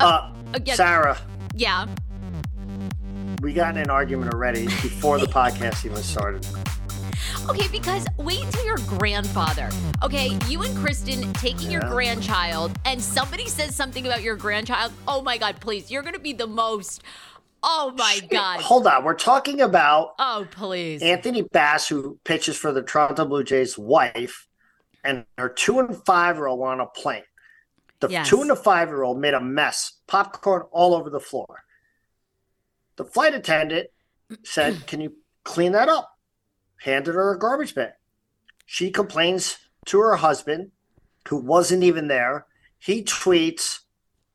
Uh, Uh, yeah, Sarah, yeah. we got in an argument already before the podcast even started. Okay, because wait until your grandfather. Okay, you and Kristen taking your grandchild, and somebody says something about your grandchild. Oh my God, please. You're going to be the most. Oh my God. Hold on, we're talking about Oh, please. Anthony Bass, who pitches for the Toronto Blue Jays' wife, and her two and five year old were on a plane. The Yes. two and the five year old made a mess, popcorn all over the floor. The flight attendant said, Can you clean that up? Handed her a garbage bag. She complains to her husband, who wasn't even there. He tweets,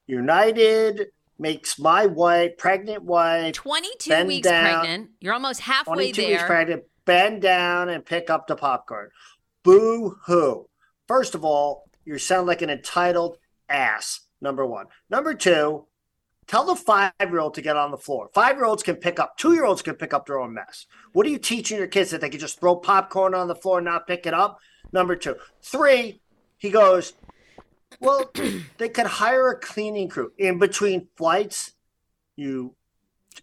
United makes my wife, pregnant wife, 22 Bend weeks down. pregnant. You're almost halfway 22 weeks there. pregnant, bend down and pick up the popcorn. Boo hoo. First of all, you sound like an entitled ass, number one. Number two, tell the five year old to get on the floor. Five year olds can pick up, two year olds can pick up their own mess. What are you teaching your kids that they can just throw popcorn on the floor and not pick it up? Number two. Three, he goes, well, they could hire a cleaning crew in between flights. You,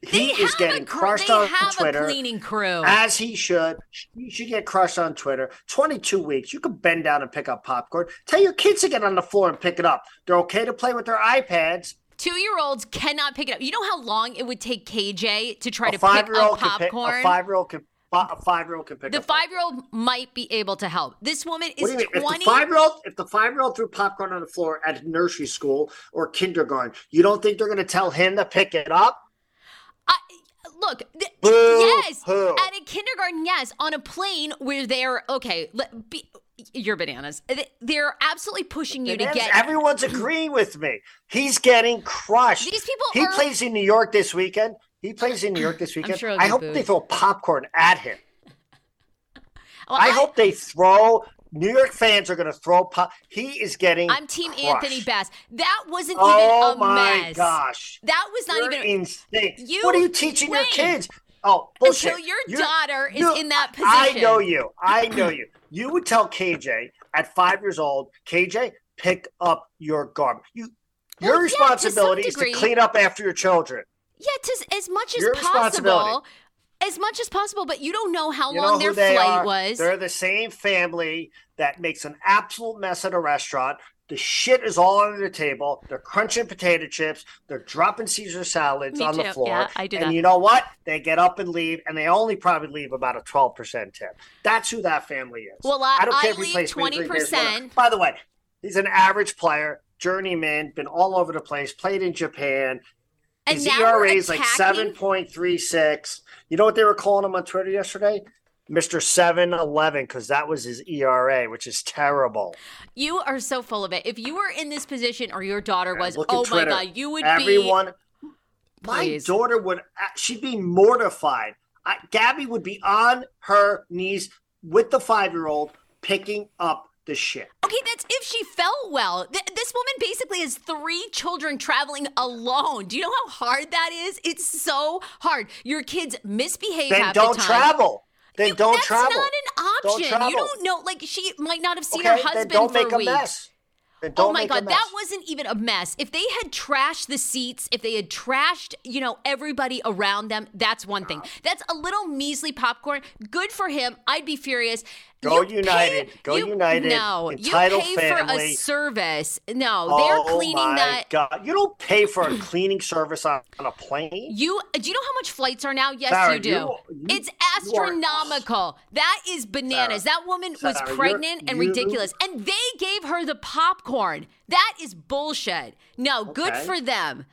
he They is getting a crushed they on have Twitter a cleaning crew. as he should. He should get crushed on Twitter. 22 weeks. You can bend down and pick up popcorn. Tell your kids to get on the floor and pick it up. They're okay to play with their iPads. Two year olds cannot pick it up. You know how long it would take KJ to try A to pick up can pick. popcorn? A five year old can. A five year old can pick the up. five year old might be able to help. This woman is you mean? 20. If the five year old, if the five year old threw popcorn on the floor at nursery school or kindergarten, you don't think they're going to tell him to pick it up? I, look, th- yes, at a kindergarten, yes. On a plane where they're okay, let, be, you're bananas. They- They're absolutely pushing you to get. everyone's agreeing with me. He's getting crushed. These people He are- plays in New York this weekend. He plays in New York this weekend. sure I hope booed. they throw popcorn at him. Well, I hope they throw. New York fans are going to throw pop. He is getting. I'm Team crushed. Anthony Bass. That wasn't Oh even a mess. Oh my gosh! That was not You're even. insane. You- what are you teaching your kids? Oh, bullshit. Until your You're- daughter is you- in that position. I know you. I know you. You would tell KJ at five years old, KJ, pick up your garbage. You, oh, your Well, yeah, to responsibility is to clean up after your children. Yeah, to, as much as Your responsibility. possible as much as possible, but you don't know how you long know their flight was. They're the same family that makes an absolute mess at a restaurant. The shit is all under the table. They're crunching potato chips. They're dropping Caesar salads Me on too. the floor. Yeah, I do and that. you know what? They get up and leave, and they only probably leave about a 12% tip. That's who that family is. Well, I, I don't care I if leave play 20%. By the way, he's an average player, journeyman, been all over the place, played in Japan. And His ERA is like 7.36 you know what they were calling him on Twitter yesterday? Mr. 711, because that was his ERA, which is terrible. You are so full of it. If you were in this position or your daughter was, oh Twitter. my god, you would be Everyone, my daughter would, uh, she'd be mortified. I, Gabby would be on her knees with the five year old picking up the shit. be. Okay, that's if she felt well. Th- this woman basically has three children traveling alone. Do you know how hard that is? It's so hard. Your kids misbehave Then half don't the time. travel. Then You- don't that's travel. That's not an Don't option. You don't know. Like she might not have seen okay, her then husband don't for oh make a weeks. mess. Oh my god, that wasn't even a mess. If they had trashed the seats, if they had trashed, you know, everybody around them, that's one thing. That's a little measly popcorn. Good for him. I'd be furious. Go You United. pay- Go you- United. No, you Entitled pay for a service. No, Oh they're cleaning that. oh my that. God. You don't pay for a cleaning service on, on a plane. You do you know how much flights are now? Yes, Sarah, you do. you- you- it's you astronomical. that is bananas. Sarah, that woman Sarah, was pregnant and you- ridiculous, and they gave her the popcorn. That is bullshit. No, good for them.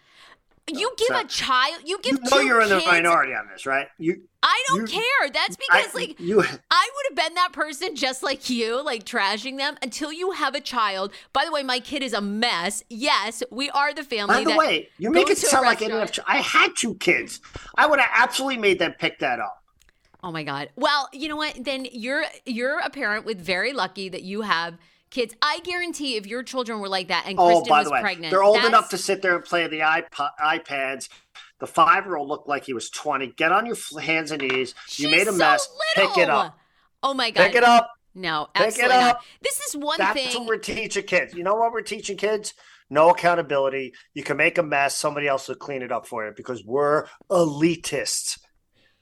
You give Sarah, a child. You give You know two you're in the minority on this, right? You. I don't you- care. That's I- because like you. I would have been that person just like you, like trashing them until you have a child. By the way, my kid is a mess. Yes, we are the family. By the way, you make it sound like I didn't have. I had two kids. I would have absolutely made them pick that up. Oh my god. Well, you know what? Then you're you're a parent with very lucky that you have kids. I guarantee if your children were like that and Oh, Kristen by was the way, pregnant, they're old that's- enough to sit there and play the iPod, iPads. The five-year-old looked like he was twenty. Get on your hands and knees. you made a so mess. Pick it up. Oh my god. Pick it up. No, Pick it absolutely not. up. This is one That's thing. That's what we're teaching kids. You know what we're teaching kids? No accountability. You can make a mess. Somebody else will clean it up for you because we're elitists.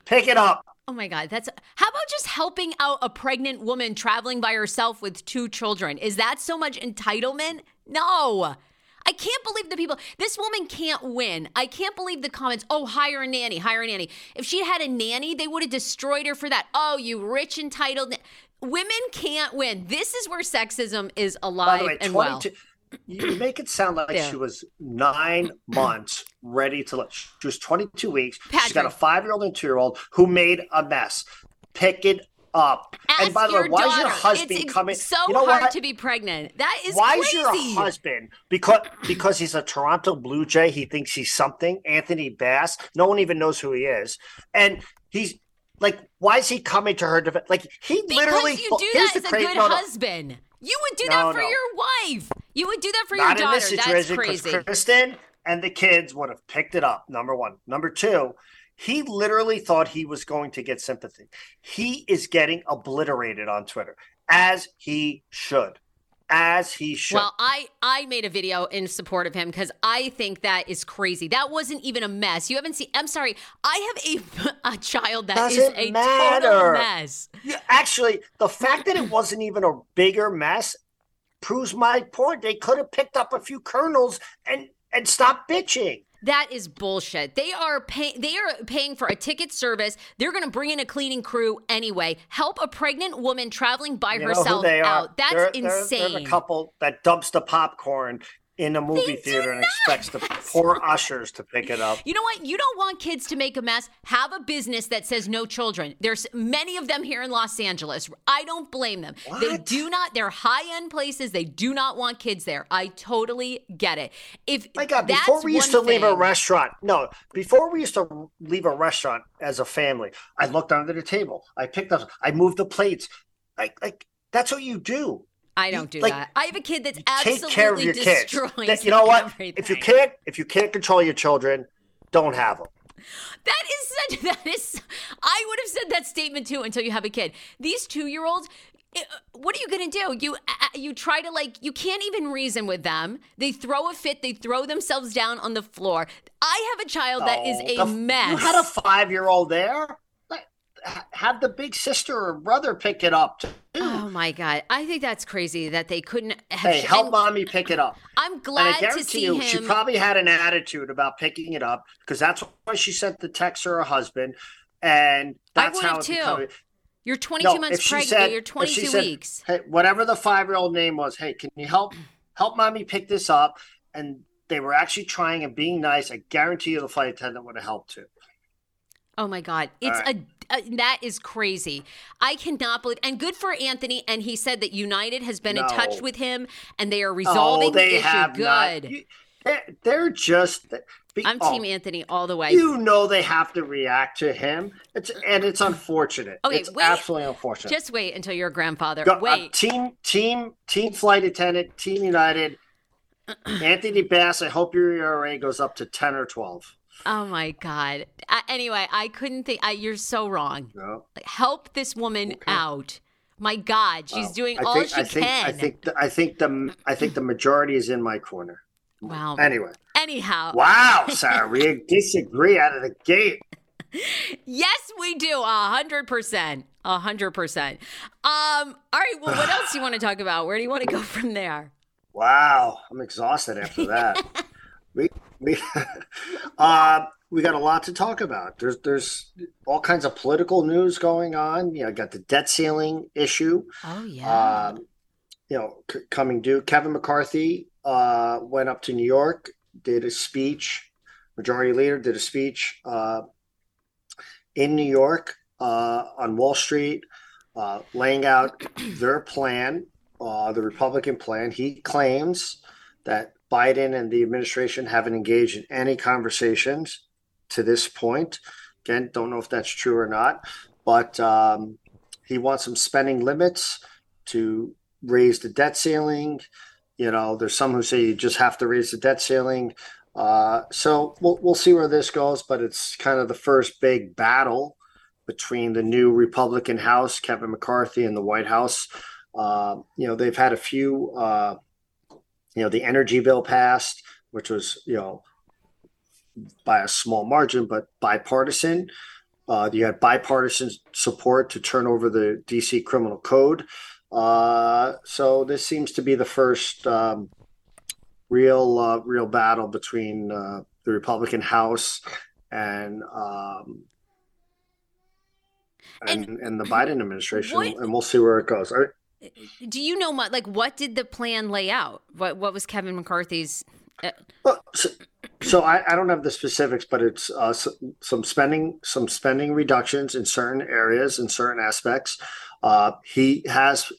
Pick it up. Oh my God, that's how about just helping out a pregnant woman traveling by herself with two children? Is that so much entitlement? No. I can't believe the people. This woman can't win. I can't believe the comments. Oh, hire a nanny, hire a nanny. If she had a nanny, they would have destroyed her for that. Oh, you rich entitled. Women can't win. This is where sexism is alive way, and well. 22. You make it sound like Yeah. she was nine months ready to. She was 22 weeks. She's got a five year old and two year old who made a mess. Pick it up. Ask and by the way, why daughter. is your husband it's ex- coming? so you know hard what? to be pregnant. That is Why crazy. is your husband because because he's a Toronto Blue Jay? He thinks he's something. Anthony Bass. No one even knows who he is, and he's like, why is he coming to her defense? Like he because literally. you do that as a crazy- good no, no. husband. You would do No, that for no. your wife. You would do that for Not your in this daughter. That's crazy. Kristen and the kids would have picked it up. Number one. Number two. He literally thought he was going to get sympathy. He is getting obliterated on Twitter, as he should, as he should. Well, I I made a video in support of him because I think that is crazy. That wasn't even a mess. You haven't seen. I'm sorry. I have a a child that is Doesn't a matter. total mess. Yeah, actually, the fact that it wasn't even a bigger mess proves my point. They could have picked up a few kernels and and stopped bitching. That is bullshit. They are paying. They are paying for a ticket service. They're going to bring in a cleaning crew anyway. Help a pregnant woman traveling by You herself out. That's insane. They're, the couple that dumps the popcorn in a movie They theater and expects the poor ushers to pick it up. You know what? You don't want kids to make a mess. Have a business that says no children. There's many of them here in Los Angeles. I don't blame them. They do not. They're high end places. They do not want kids there. I totally get it. If My God, before we used to one leave a restaurant, no, before we used to leave a restaurant as a family, I looked under the table. I picked up, I moved the plates. Like, like that's what you do. I don't do like, that. I have a kid that's take absolutely care of your kids. That- you know what? everything. If you can't, if you can't control your children, don't have them. That is such. That is. I would have said that statement too until you have a kid. These two year olds. What are you gonna do? You uh, you try to like you can't even reason with them. They throw a fit. They throw themselves down on the floor. I have a child that is a the- mess. You had a five-year-old there. Like, ha- Have the big sister or brother pick it up. Too. oh my god! I think that's crazy that they couldn't. Have, Hey, help and mommy pick it up. I'm And I glad to guarantee see you, him. she probably had an attitude about picking it up because that's why she sent the text to her husband, and that's would how it too. become- You're 22 No, months pregnant. said- You're 22 said, weeks. Hey, whatever the five-year-old name was, hey, can you help help mommy pick this up? And they were actually trying and being nice. I guarantee you, the flight attendant would have helped too. Oh my God. It's right. A that is crazy. I cannot believe and good for Anthony. And he said that United has been in touch with him and they are resolving oh, they the issue. have good. You- They're, they're just. be- I'm oh, Team Anthony all the way. You know they have to react to him. It's and it's unfortunate. Okay, it's wait. absolutely unfortunate. Just wait until you're grandfather. Go- uh, wait. team, team, team flight attendant, team United. Anthony Bass. I hope your ERA goes up to ten or twelve. Oh my God. I, anyway, I couldn't think. I, you're so wrong. No. Help this woman out. My God, she's Wow. doing I all think, she I think, can. I think. The, I think the. I think the majority is in my corner. wow. Anyway. Anyhow, Wow, Sarah, we disagree out of the gate. Yes, we do. A hundred percent. A hundred percent. Um, all right, well, what else do you want to talk about? Where do you want to go from there? Wow, I'm exhausted after that. we we uh, we got a lot to talk about. There's there's all kinds of political news going on. You know, got the debt ceiling issue. Oh yeah. Um, you know, c- coming due. Kevin McCarthy uh, went up to New York, did a speech. Majority Leader did a speech uh, in New York uh, on Wall Street, uh, laying out their plan, uh, the Republican plan. He claims that Biden and the administration haven't engaged in any conversations to this point. Again, don't know if that's true or not, but um, he wants some spending limits to raise the debt ceiling. You know, there's some who say you just have to raise the debt ceiling. Uh, so we'll we'll see where this goes, but it's kind of the first big battle between the new Republican House, Kevin McCarthy, and the White House. Uh, you know, they've had a few. Uh, you know, the energy bill passed, which was you know by a small margin, but bipartisan. Uh, you had bipartisan support to turn over the DC criminal code. Uh, so this seems to be the first um, real, uh, real battle between uh, the Republican House and um, and, and, and the Biden administration, what, and we'll see where it goes. Do you know what? Like, what did the plan lay out? What What was Kevin McCarthy's? Uh, well, so, so I, I, don't have the specifics, but it's uh, some spending, some spending reductions in certain areas, in certain aspects. Uh, he has,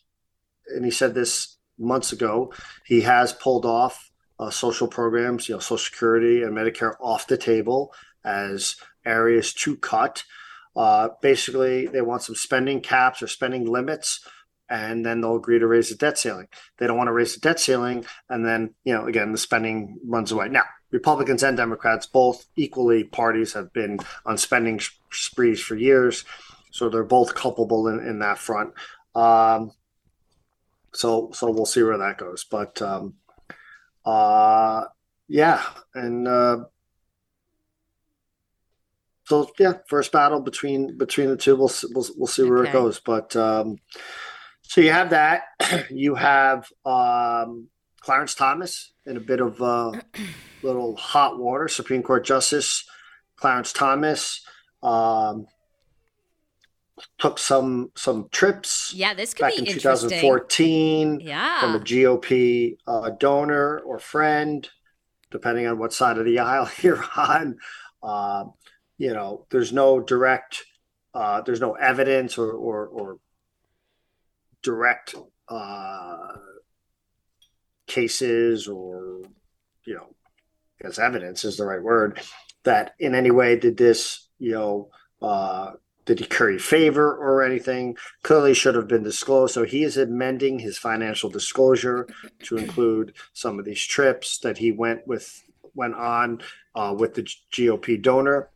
and he said this months ago. He has pulled off uh, social programs, you know, Social Security and Medicare off the table as areas to cut. Uh, basically, they want some spending caps or spending limits, and then they'll agree to raise the debt ceiling. They don't want to raise the debt ceiling, and then you know, again, the spending runs away. Now, Republicans and Democrats, both equally parties, have been on spending sprees for years, so they're both culpable in, in that front. Um, so, so we'll see where that goes, but. Um, uh, yeah, and uh, so yeah, first battle between between the two. We'll we'll, we'll see where okay. it goes. But um, so you have that. You have um, Clarence Thomas in a bit of uh, little hot water. Supreme Court Justice Clarence Thomas. Um, took some some trips. Yeah, this could back be in 2014. Yeah, from a GOP uh, donor or friend, depending on what side of the aisle you're on. Uh, you know, there's no direct, uh, there's no evidence or or, or direct uh, cases or you know, as evidence is the right word that in any way did this you know uh, did he curry favor or anything? Clearly should have been disclosed. So he is amending his financial disclosure to include some of these trips that he went with went on uh, with the GOP donor.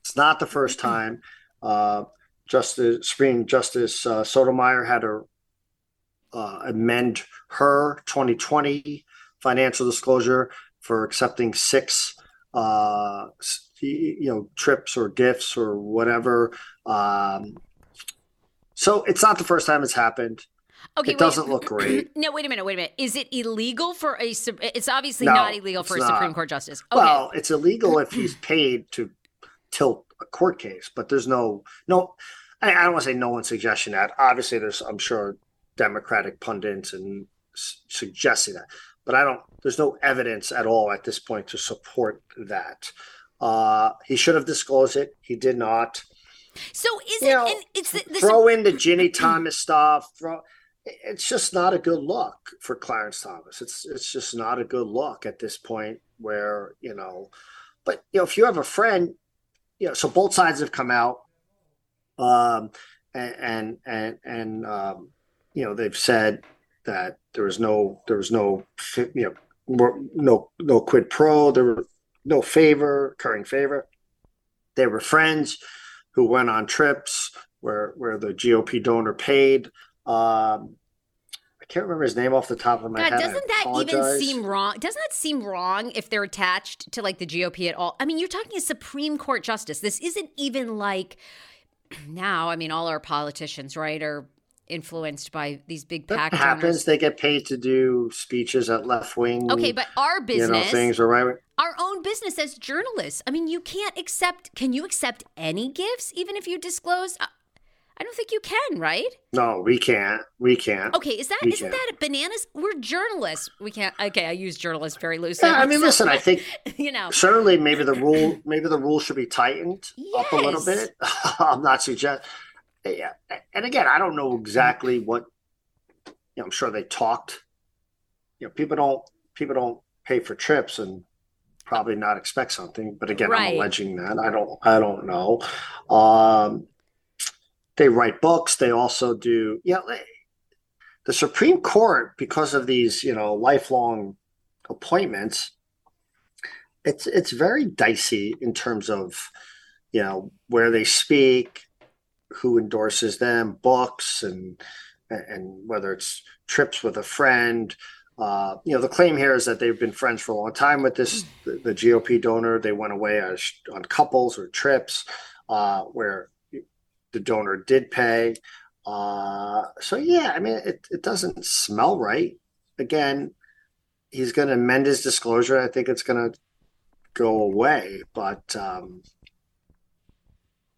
It's not the first time. Uh, Justice Supreme Justice uh, Sotomayor had to uh, amend her 2020 financial disclosure for accepting six uh, you know trips or gifts or whatever. Um, so it's not the first time it's happened. Okay, it doesn't look great. No, wait a minute, wait a minute. Is it illegal for a? It's obviously no, not illegal for a not. Supreme Court justice. Okay. Well, it's illegal if he's paid to tilt a court case, but there's no no. I, don't want to say no one's suggesting that. Obviously, there's I'm sure Democratic pundits and suggesting that, but I don't. There's no evidence at all at this point to support that. Uh, he should have disclosed it. He did not. So is you it? Know, it's the, this... throw in the Ginni Thomas stuff. Throw. It's just not a good look for Clarence Thomas. It's it's just not a good look at this point. Where you know, but you know, if you have a friend, you know, so both sides have come out, um, and and and, um, you know, they've said that there was no there was no you know no no quid pro. There were no favor, currying favor. They were friends who went on trips where where the GOP donor paid. Um, I can't remember his name off the top of my God, head. Doesn't that even seem wrong? Doesn't that seem wrong if they're attached to like the GOP at all? I mean, you're talking a Supreme Court justice. This isn't even like now. I mean, all our politicians, right, are influenced by these big PAC. That happens. They get paid to do speeches at left wing. Okay, but our business, you know, things are right. Our own business as journalists. I mean, you can't accept. Can you accept any gifts, even if you disclose? Uh, I don't think you can, right? No, we can't. We can't. Okay, is that not that bananas? We're journalists. We can't. Okay, I use journalists very loosely. Yeah, I mean, so, listen. I think you know certainly maybe the rule maybe the rule should be tightened yes. up a little bit. I'm not suggesting yeah, and again, I don't know exactly what. You know, I'm sure they talked. You know, people don't people don't pay for trips and probably not expect something. But again, right. I'm alleging that I don't I don't know. Um, they write books. They also do. Yeah, you know, the Supreme Court because of these you know lifelong appointments. It's it's very dicey in terms of you know where they speak who endorses them, books, and and whether it's trips with a friend. Uh, you know, the claim here is that they've been friends for a long time with this the, the GOP donor. They went away as, on couples or trips uh, where the donor did pay. Uh, so yeah, I mean, it, it doesn't smell right. Again, he's going to amend his disclosure. I think it's going to go away, but um,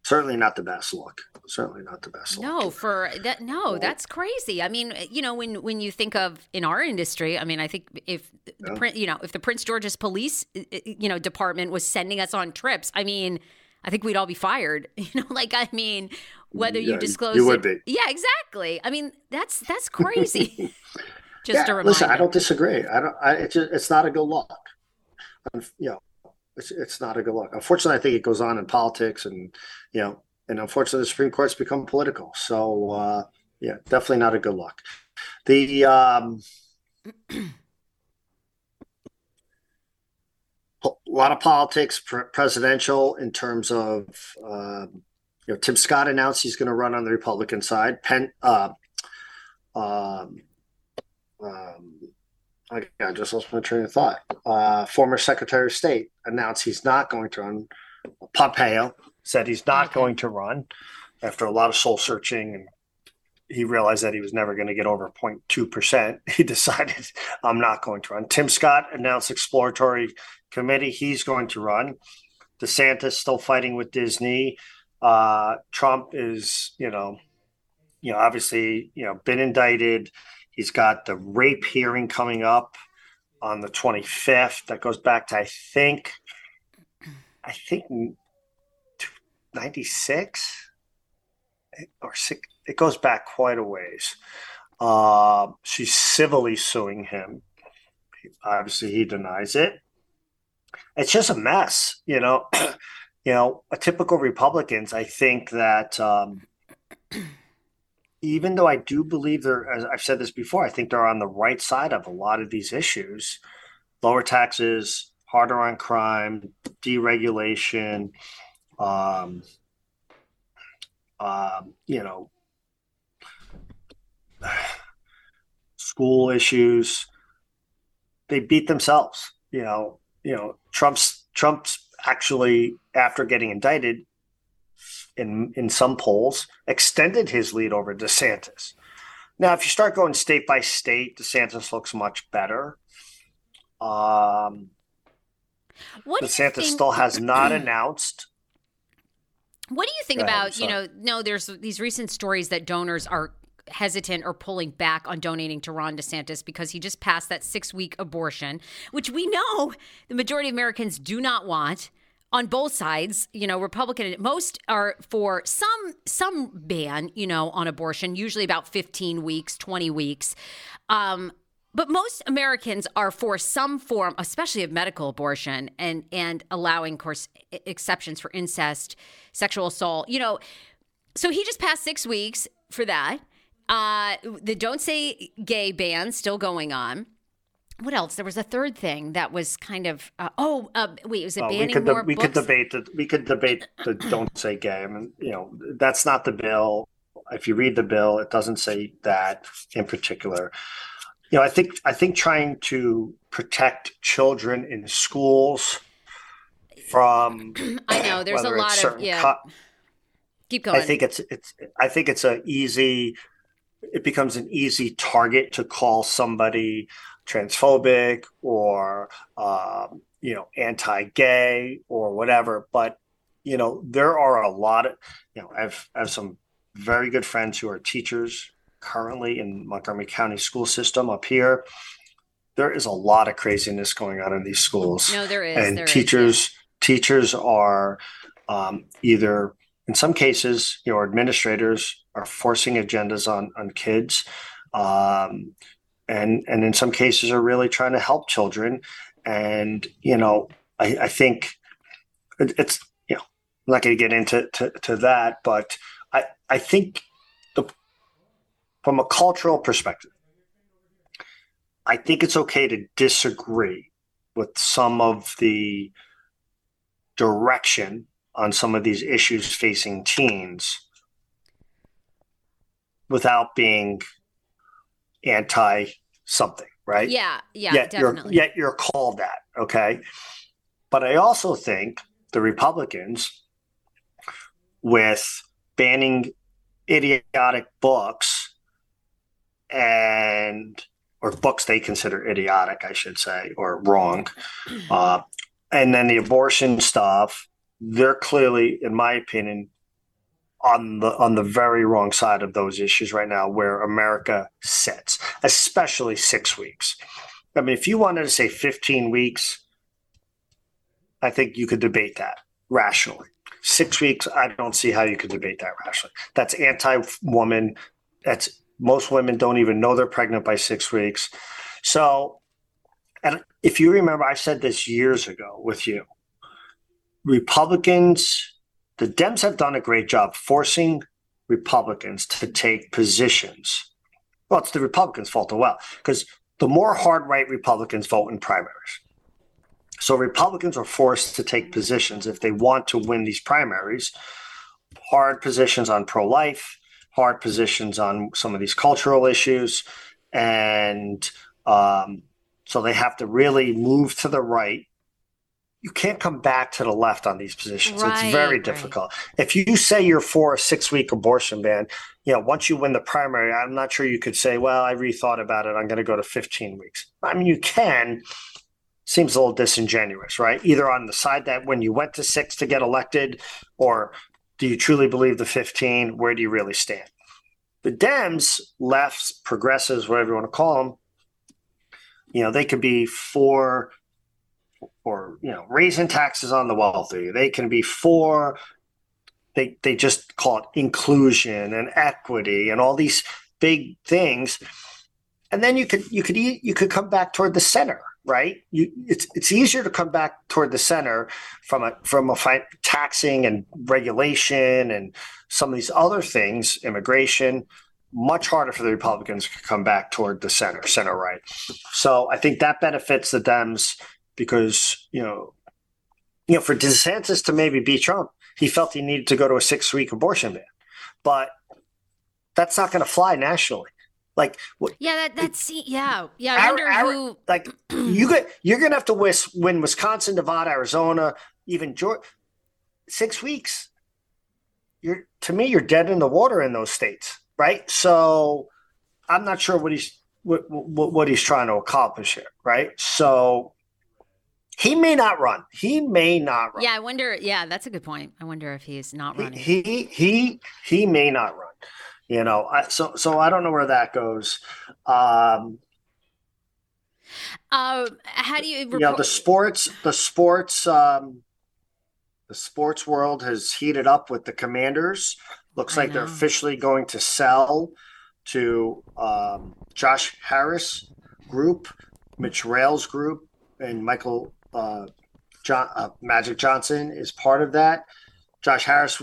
certainly not the best look. Certainly not the best look. No, for that, no, that's crazy. I mean, you know, when when you think of in our industry, I mean, I think if the yeah. you know, if the Prince George's Police, you know, department was sending us on trips, I mean, I think we'd all be fired. You know, like I mean, whether yeah, you disclose you would it, be. Yeah, exactly. I mean, that's that's crazy. just yeah, a reminder. Listen, I don't disagree. I don't. I, it's just, it's not a good look. You know, it's it's not a good look. Unfortunately, I think it goes on in politics, and you know, and unfortunately, the Supreme Court's become political. So uh, yeah, definitely not a good look. The um, a lot of politics, presidential in terms of uh, you know Tim Scott announced he's going to run on the Republican side. Penn, uh, um, um, I just lost my train of thought. Uh, former Secretary of State announced he's not going to run. Pompeo said he's not going to run after a lot of soul searching and he realized that he was never going to get over 0.2%. He decided, I'm not going to run. Tim Scott announced exploratory committee. He's going to run. DeSantis still fighting with Disney. Uh, Trump is, you know, you know, obviously, you know, been indicted. He's got the rape hearing coming up on the 25th. That goes back to, I think, I think 96 or six. It goes back quite a ways. Uh, she's civilly suing him. Obviously, he denies it. It's just a mess, you know. you know, a typical Republicans. I think that um, even though I do believe they're, as I've said this before, I think they're on the right side of a lot of these issues. Lower taxes, harder on crime, deregulation, um, um, you know, school issues. They beat themselves. You know, you know, Trump's Trump's actually after getting indicted in in some polls extended his lead over DeSantis. Now, if you start going state by state, DeSantis looks much better. Um, what DeSantis think- still has not announced what do you think about, you know, no, there's these recent stories that donors are hesitant or pulling back on donating to Ron DeSantis because he just passed that six week abortion, which we know the majority of Americans do not want on both sides you know republican most are for some some ban you know on abortion usually about 15 weeks 20 weeks um but most Americans are for some form, especially of medical abortion, and and allowing, of course, exceptions for incest, sexual assault. You know, so he just passed six weeks for that. Uh, the "Don't Say Gay" ban still going on. What else? There was a third thing that was kind of uh, oh uh, wait, was it banning we could more we books? could debate the we could debate the "Don't Say Gay." I mean, you know, that's not the bill. If you read the bill, it doesn't say that in particular you know, I think I think trying to protect children in schools from I know there's a lot of yeah. Co- Keep going. I think it's it's I think it's a easy it becomes an easy target to call somebody transphobic or um, you know anti-gay or whatever but you know there are a lot of you know I've I have some very good friends who are teachers currently in Montgomery County school system up here, there is a lot of craziness going on in these schools. No, there is. And there teachers is, yeah. teachers are um, either in some cases, you know, administrators are forcing agendas on on kids. Um, and and in some cases are really trying to help children. And, you know, I, I think it's you know, I'm not going to get into to, to that, but I, I think the from a cultural perspective, I think it's okay to disagree with some of the direction on some of these issues facing teens. Without being anti something, right? Yeah, yeah, yet definitely. You're, yet you're called that, okay? But I also think the Republicans, with banning idiotic books and or books they consider idiotic, I should say, or wrong, uh, and then the abortion stuff, they're clearly, in my opinion, on the on the very wrong side of those issues right now where America sits, especially six weeks. I mean, if you wanted to say 15 weeks, I think you could debate that rationally. Six weeks, I don't see how you could debate that rationally. That's anti-woman. That's most women don't even know they're pregnant by six weeks. So, and if you remember, I said this years ago with you. Republicans the Dems have done a great job forcing Republicans to take positions. Well, it's the Republicans' fault as well, because the more hard right Republicans vote in primaries. So Republicans are forced to take positions if they want to win these primaries, hard positions on pro life, hard positions on some of these cultural issues. And um, so they have to really move to the right you can't come back to the left on these positions. Right, it's very difficult. Right. If you say you're for a six week abortion ban, you know, once you win the primary, I'm not sure you could say, well, I rethought about it. I'm going to go to 15 weeks. I mean, you can. Seems a little disingenuous, right? Either on the side that when you went to six to get elected, or do you truly believe the 15? Where do you really stand? The Dems, lefts, progressives, whatever you want to call them, you know, they could be for or you know raising taxes on the wealthy. They can be for they they just call it inclusion and equity and all these big things. And then you could you could eat, you could come back toward the center, right? You, it's it's easier to come back toward the center from a from a fi- taxing and regulation and some of these other things, immigration. Much harder for the Republicans to come back toward the center, center right. So I think that benefits the Dems because you know, you know, for DeSantis to maybe beat Trump, he felt he needed to go to a six week abortion ban, but that's not going to fly nationally. Like, yeah, that, that's yeah, yeah. I wonder our, who. Like, you get you're going to have to win Wisconsin, Nevada, Arizona, even Georgia. Six weeks. You're to me, you're dead in the water in those states, right? So, I'm not sure what he's what, what, what he's trying to accomplish here, right? So, he may not run. He may not run. Yeah, I wonder. Yeah, that's a good point. I wonder if he's not running. He he he, he may not run. You know, I, so so I don't know where that goes. Um, uh, how do you? Report- you know, the sports, the sports, um, the sports world has heated up with the Commanders. Looks like they're officially going to sell to um, Josh Harris Group, Mitch Rales Group, and Michael uh, John, uh, Magic Johnson is part of that. Josh Harris,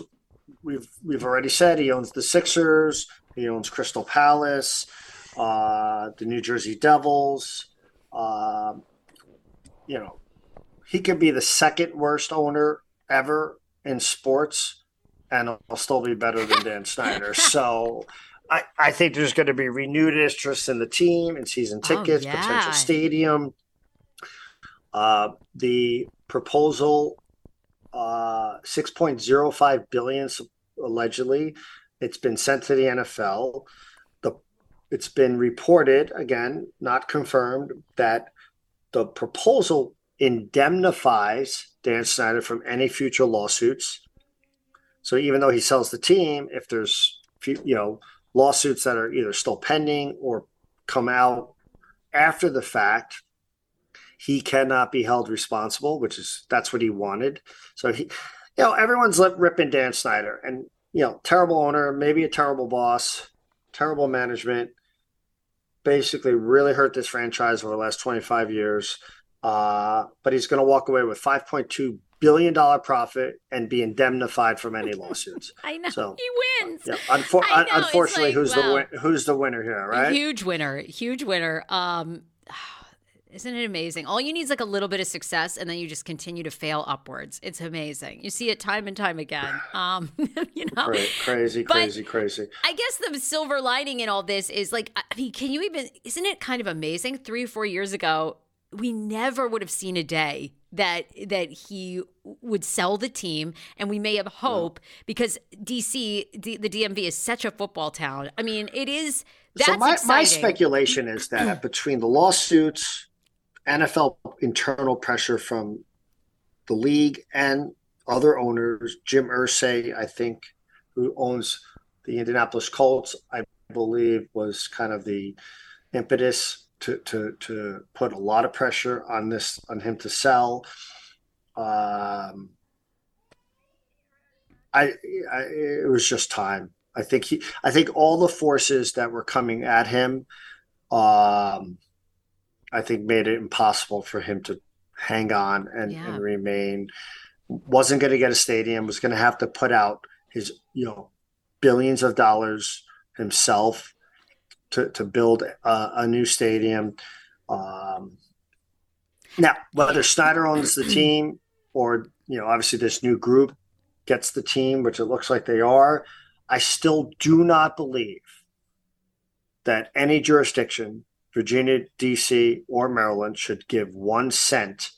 we've we've already said he owns the Sixers. He owns Crystal Palace, uh, the New Jersey Devils. Um, you know, he could be the second worst owner ever in sports, and he'll still be better than Dan Snyder. So. I, I think there's going to be renewed interest in the team and season oh, tickets, oh, yeah. potential stadium. Uh, the proposal, uh, 6.05 billion allegedly, it's been sent to the NFL. The it's been reported again, not confirmed, that the proposal indemnifies Dan Snyder from any future lawsuits. So even though he sells the team, if there's you know lawsuits that are either still pending or come out after the fact, he cannot be held responsible, which is that's what he wanted. So he, you know, everyone's ripping Dan Snyder, and you know, terrible owner, maybe a terrible boss, terrible management. Basically, really hurt this franchise over the last 25 years. Uh, but he's going to walk away with 5.2 billion dollar profit and be indemnified from any lawsuits. I know so, he wins. Yeah, unfor- unfortunately, like, who's the who's the winner here, right? Huge winner, huge winner. Um, Isn't it amazing? All you need is like a little bit of success, and then you just continue to fail upwards. It's amazing. You see it time and time again. Um, you know, crazy, crazy, crazy. I guess the silver lining in all this is like, I mean, can you even? Isn't it kind of amazing? Three or four years ago, we never would have seen a day that that he would sell the team and we may have hope yeah. because DC the, the DMV is such a football town. I mean, it is so my, my speculation is that between the lawsuits, NFL internal pressure from the league and other owners, Jim Irsay, I think, who owns the Indianapolis Colts, I believe was kind of the impetus to to to put a lot of pressure on this on him to sell. Um, I, I it was just time. I think he I think all the forces that were coming at him um I think made it impossible for him to hang on and, yeah. and remain wasn't going to get a stadium was going to have to put out his you know billions of dollars himself to, to build a, a new stadium. Um, now, whether Snyder owns the team or, you know, obviously this new group gets the team, which it looks like they are, I still do not believe that any jurisdiction, Virginia, DC, or Maryland, should give one cent,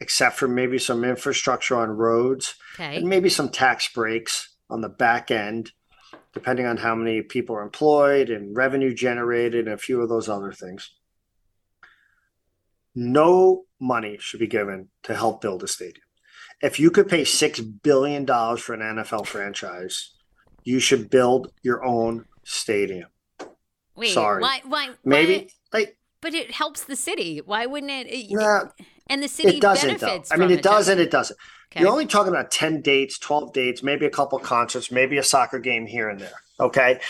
except for maybe some infrastructure on roads okay. and maybe some tax breaks on the back end depending on how many people are employed and revenue generated and a few of those other things. No money should be given to help build a stadium. If you could pay $6 billion for an NFL franchise, you should build your own stadium. Wait, Sorry. Why, why, Maybe why, like, but it helps the city. Why wouldn't it? it nah, and the city it doesn't, benefits. Though. I mean, it, it does and it doesn't. Okay. You're only talking about 10 dates, 12 dates, maybe a couple concerts, maybe a soccer game here and there. Okay.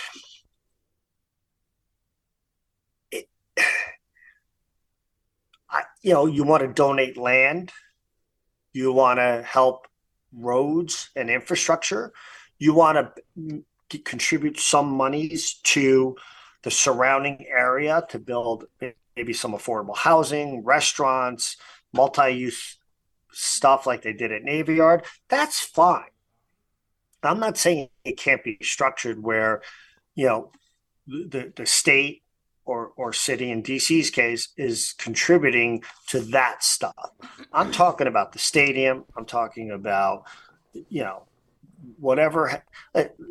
It, I, you know, you want to donate land, you want to help roads and infrastructure, you want to mm, contribute some monies to the surrounding area to build maybe some affordable housing, restaurants, multi use stuff like they did at Navy Yard, that's fine. I'm not saying it can't be structured where, you know, the the state or or city in DC's case is contributing to that stuff. I'm talking about the stadium. I'm talking about, you know, whatever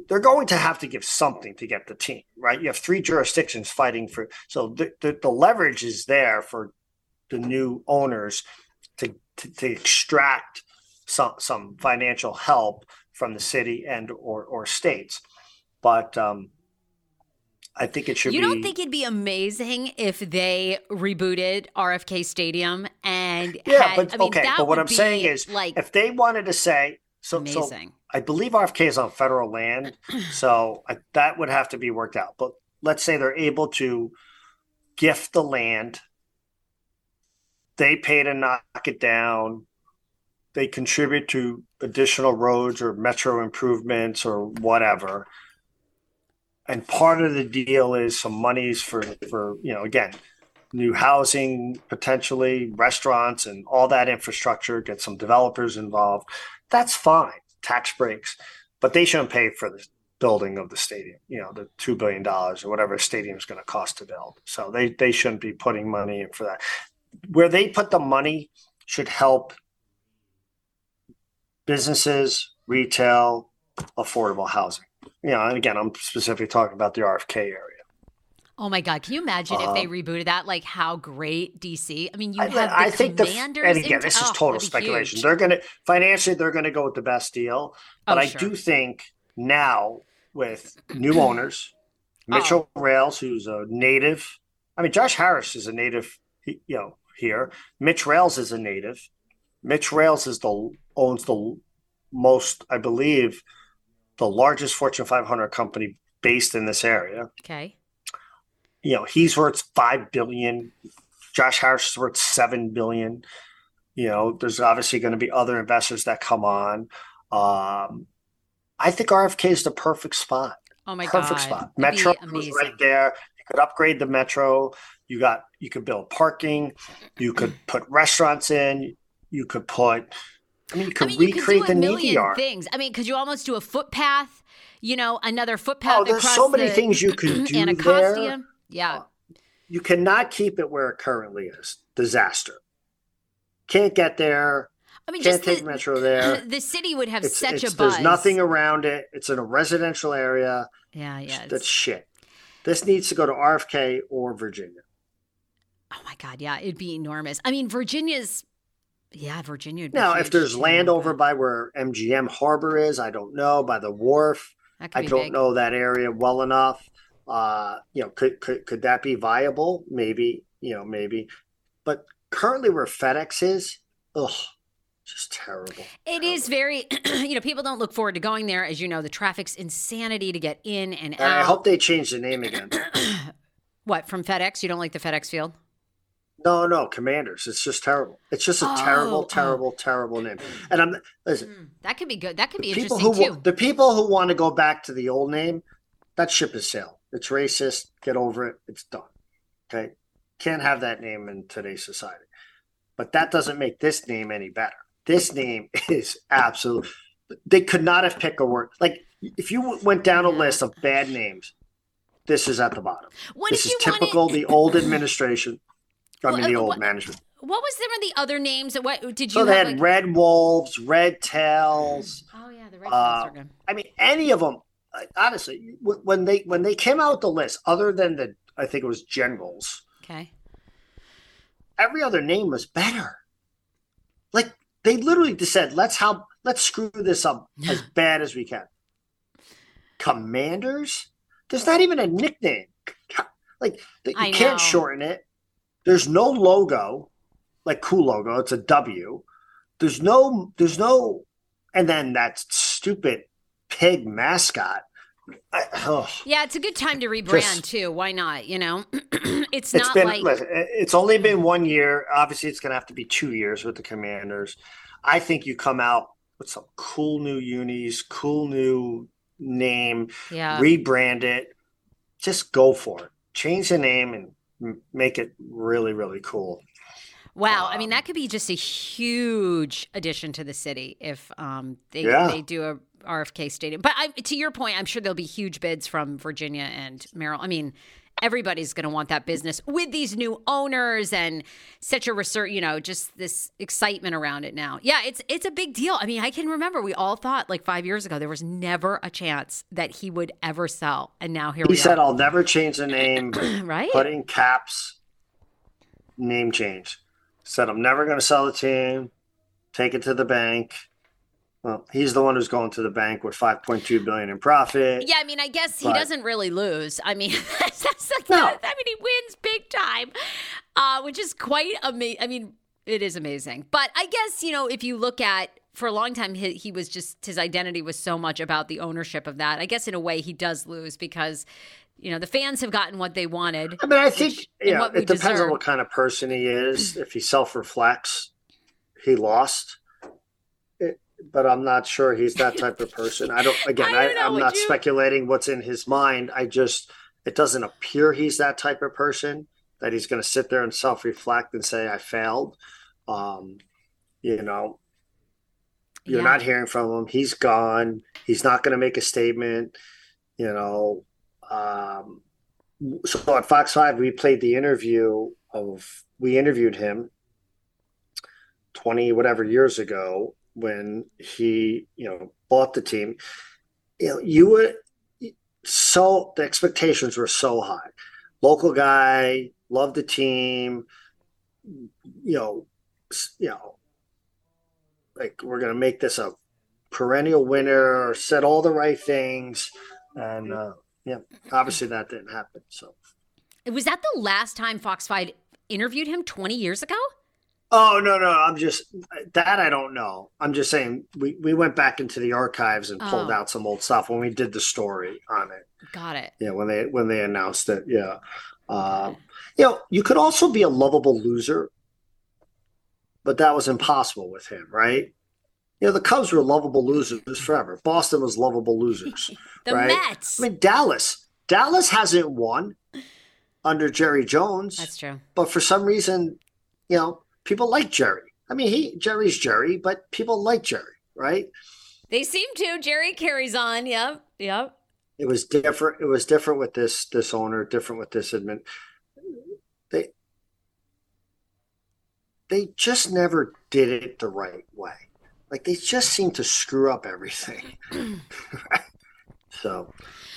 they're going to have to give something to get the team right you have three jurisdictions fighting for so the, the, the leverage is there for the new owners to, to, to extract some some financial help from the city and or or states. But um, I think it should. You be... don't think it'd be amazing if they rebooted RFK Stadium and yeah, had, but I mean, okay. But what I'm saying is, like, if they wanted to say so, amazing. so I believe RFK is on federal land, so I, that would have to be worked out. But let's say they're able to gift the land they pay to knock it down. They contribute to additional roads or metro improvements or whatever. And part of the deal is some monies for, for you know, again, new housing, potentially restaurants and all that infrastructure, get some developers involved. That's fine, tax breaks, but they shouldn't pay for the building of the stadium, you know, the $2 billion or whatever stadium is going to cost to build. So they, they shouldn't be putting money in for that where they put the money should help businesses, retail, affordable housing. You know, and again, I'm specifically talking about the RFK area. Oh my God! Can you imagine if they um, rebooted that? Like how great DC? I mean, you have I, I think commanders. The, and again, this is oh, total speculation. Huge. They're going to financially, they're going to go with the best deal. But oh, I sure. do think now with new owners, Mitchell oh. Rales, who's a native. I mean, Josh Harris is a native. You know, here. Mitch Rales is a native. Mitch Rales is the owns the most, I believe, the largest Fortune 500 company based in this area. Okay. You know, he's worth five billion. Josh Harris is worth seven billion. You know, there's obviously going to be other investors that come on. Um, I think RFK is the perfect spot. Oh my perfect god, perfect spot. Metro is right there. You could upgrade the metro You got you could build parking, you could put restaurants in, you could put. I mean, you could I mean, you recreate could do a the million Yard. things. I mean, could you almost do a footpath? You know, another footpath. Oh, there's so many the things you can do Anacostia. there. Yeah. Uh, you cannot keep it where it currently is. Disaster. Can't get there. I mean, Can't just take the, metro there. the city would have It's, such it's- a buzz. there's nothing around it. It's in a residential area. Yeah, yeah. That's shit. This needs to go to RFK or Virginia. Oh my God, yeah, it'd be enormous. I mean, Virginia's, yeah, Virginia. Would be Now, if there's land over by where MGM Harbor is, I don't know. By the wharf, I don't big. know that area well enough. Uh, you know, could could could that be viable? Maybe. You know, maybe. But currently, where FedEx is, ugh, just terrible. It is very, you know, people don't look forward to going there. As you know, the traffic's insanity to get in and out. I hope they change the name again. what from FedEx? You don't like the FedEx field? No, no, Commanders. It's just terrible. It's just a terrible, Oh, oh. terrible, terrible name. And I'm listen. Hmm, that could be good. That could be interesting who too. the people who want to go back to the old name, that ship is sailed. It's racist. Get over it. It's done. Okay, can't have that name in today's society. But that doesn't make this name any better. This name is absolute. They could not have picked a word like if you went down a list of bad names. This is at the bottom. What this is typical wanted? the old administration. I Well, mean the uh, old what- management. What was some of the other names? What did you So they have? had like- red wolves, red tails. oh yeah, the red uh, are good. I mean, any of them. Honestly, when they when they came out the list, other than the I think it was generals, Okay. every other name was better. Like they literally just said, "Let's how let's screw this up as bad as we can." Commanders. There's not even a nickname. Like you I can't shorten it. There's no logo, like cool logo. It's a W. There's no. There's no. And then that stupid pig mascot. I, oh. Yeah, it's a good time to rebrand Just- too. Why not? You know, it's It's not been like listen, it's only been one year. Obviously, it's going to have to be two years with the Commanders. I think you come out with some cool new unis, cool new name, yeah. rebrand it. Just go for it. Change the name and make it really, really cool. Wow, I mean Um, that could be just a huge addition to the city if um, they Yeah. they do a RFK stadium. But I, to your point, I'm sure there'll be huge bids from Virginia and Maryland. I mean, everybody's going to want that business with these new owners and such a research, you know, just this excitement around it now. Yeah, it's it's a big deal. I mean, I can remember we all thought like five years ago there was never a chance that he would ever sell, and now here He we said, are. "I'll never change the name. right? Putting caps. Name change." Said, "I'm never going to sell the team. Take it to the bank." Well, he's the one who's going to the bank with 5.2 billion in profit. Yeah, I mean, I guess he doesn't really lose. I mean, that's, that's like, No. I mean, he wins big time, uh, which is quite amazing. I mean, it is amazing. But I guess you know, if you look at for a long time, he, he was just his identity was so much about the ownership of that. I guess in a way, he does lose because you know the fans have gotten what they wanted. I mean, I think Which- yeah, it depends deserve. on what kind of person he is. If he self reflects, he lost. It, but I'm not sure he's that type of person. I don't. Again, I I don't know, I'm not you? speculating what's in his mind. I just it doesn't appear he's that type of person that he's going to sit there and self reflect and say I failed. Um, you know, you're Yeah. not hearing from him. He's gone. He's not going to make a statement. You know, um, so at Fox Five, we played the interview of we interviewed him twenty whatever years ago when he you know bought the team. You know, you would so the expectations were so high. Local guy, loved the team. You know, you know, like we're gonna make this a perennial winner. Said all the right things, and uh, yeah, obviously that didn't happen. So. Was that the last time Fox Five interviewed him 20 years ago? Oh no, no, I'm just that I don't know. I'm just saying we, we went back into the archives and pulled Oh. out some old stuff when we did the story on it. Got it. Yeah, when they when they announced it. Yeah. Um, you know, you could also be a lovable loser, but that was impossible with him, right? You know, the Cubs were lovable losers forever. Boston was lovable losers. The Right. Mets. I mean, Dallas. Dallas hasn't won under Jerry Jones. That's true. But for some reason, you know, people like Jerry. I mean, he Jerry's Jerry, but people like Jerry, right? They seem to. Jerry carries on. Yep. Yep. It was different. It was different with this this owner, different with this admin. They they just never did it the right way. Like they just seem to screw up everything. so,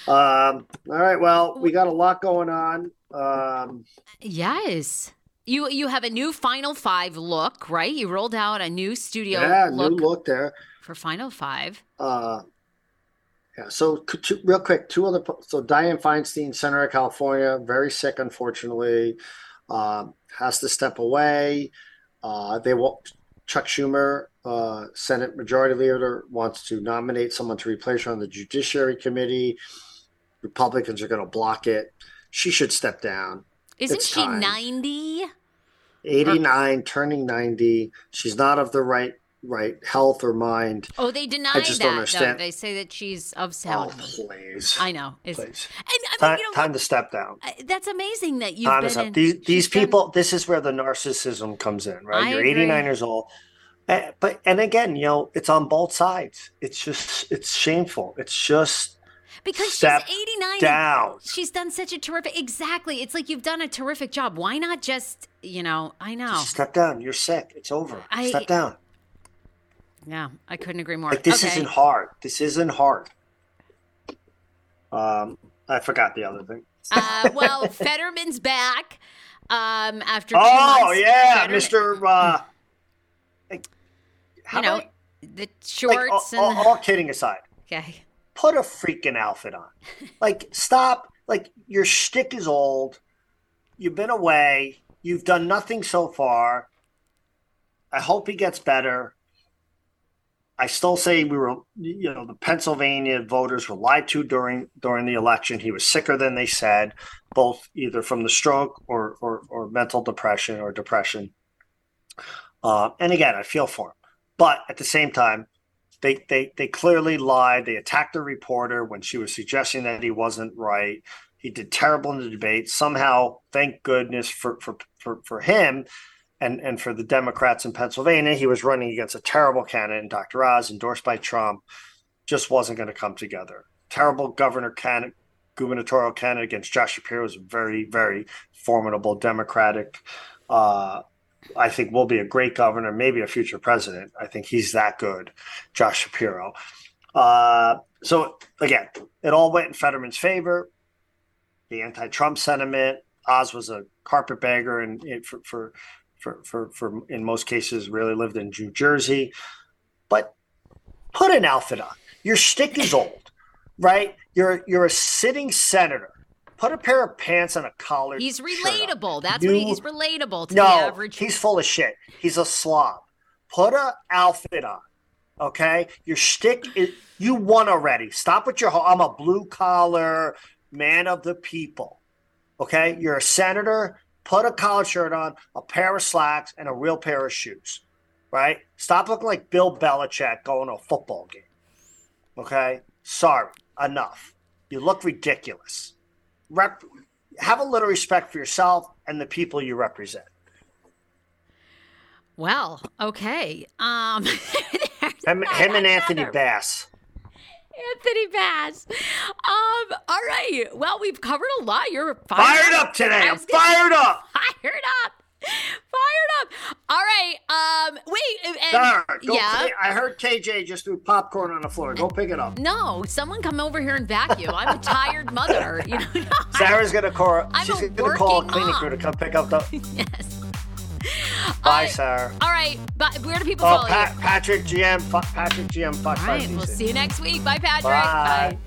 um, all right. Well, we got a lot going on. Um, yes. You you have a new Final Five look, right? You rolled out a new studio yeah, look, new look there for Final Five. Uh, yeah. So, two, real quick, two other. So, Dianne Feinstein, Senator of California, very sick, unfortunately, um, has to step away. Uh, they will. Chuck Schumer, uh, Senate Majority Leader, wants to nominate someone to replace her on the Judiciary Committee. Republicans are going to block it. She should step down. Isn't it's she time. 90? 89, or- turning 90. She's not of the right right health or mind. Oh, they deny I just that. Don't understand. Though. They say that she's of sound. Oh, please. I know. It's, please. And, I mean, time, you know, time to step down. That's amazing that you've time been. In, these these people. Been... This is where the narcissism comes in, right? I You're agree. 89 years old. Eh, but and again, you know, it's on both sides. It's just it's shameful. It's just because she's 89 down. She's done such a terrific exactly. It's like you've done a terrific job. Why not just, you know, I know. Just step down. You're sick. It's over. I, step down. Yeah, I couldn't agree more. Like this okay. isn't hard. This isn't hard. Um I forgot the other thing. uh, well, Fetterman's back um, after. oh yeah, Mr. Uh, you know, I, the shorts like, all, and all, all kidding aside. Okay. Put a freaking outfit on. like, stop. Like, your shtick is old. You've been away. You've done nothing so far. I hope he gets better. I still say we were, you know, the Pennsylvania voters were lied to during during the election. He was sicker than they said, both either from the stroke or or, or mental depression or depression. Uh, and again, I feel for him. But at the same time, they, they, they clearly lied. They attacked the reporter when she was suggesting that he wasn't right. He did terrible in the debate. Somehow, thank goodness for, for, for, for him and, and for the Democrats in Pennsylvania, he was running against a terrible candidate, Dr. Oz, endorsed by Trump. Just wasn't going to come together. Terrible governor candidate, gubernatorial candidate against Josh Shapiro was a very, very formidable Democratic uh, I think will be a great governor, maybe a future president. I think he's that good, Josh Shapiro. Uh, so again, it all went in Fetterman's favor. The anti-Trump sentiment. Oz was a carpetbagger, and for, for for for for in most cases really lived in New Jersey. But put an outfit on. Your stick is old, right? You're you're a sitting senator Put a pair of pants and a collar. He's relatable. That's you, what he, he's relatable to no, the average. He's full of shit. He's a slob. Put a outfit on. Okay, your shtick is you won already. Stop with your. I'm a blue collar man of the people. Okay, you're a senator. Put a collar shirt on, a pair of slacks, and a real pair of shoes. Right? Stop looking like Bill Belichick going to a football game. Okay, sorry, enough. You look ridiculous rep, have a little respect for yourself and the people you represent. Well, okay. Um, him, him and Anthony Bass. Anthony Bass. Um, all right. Well, we've covered a lot. You're fired, fired up today. I'm fired up. Fired up. Fired up. All right. Um. Wait. And, Sarah, yeah. I heard KJ just threw popcorn on the floor. Go pick it up. No, someone come over here and vacuum. I'm a tired mother. You know. No, Sarah's gonna call. I'm she's gonna call a cleaning crew to come pick up the. yes. Bye, uh, Sarah. All right. But where do people oh, follow you? Patrick GM. Patrick GM. Fox all right. We'll see you next week. Bye, Patrick. Bye. Bye.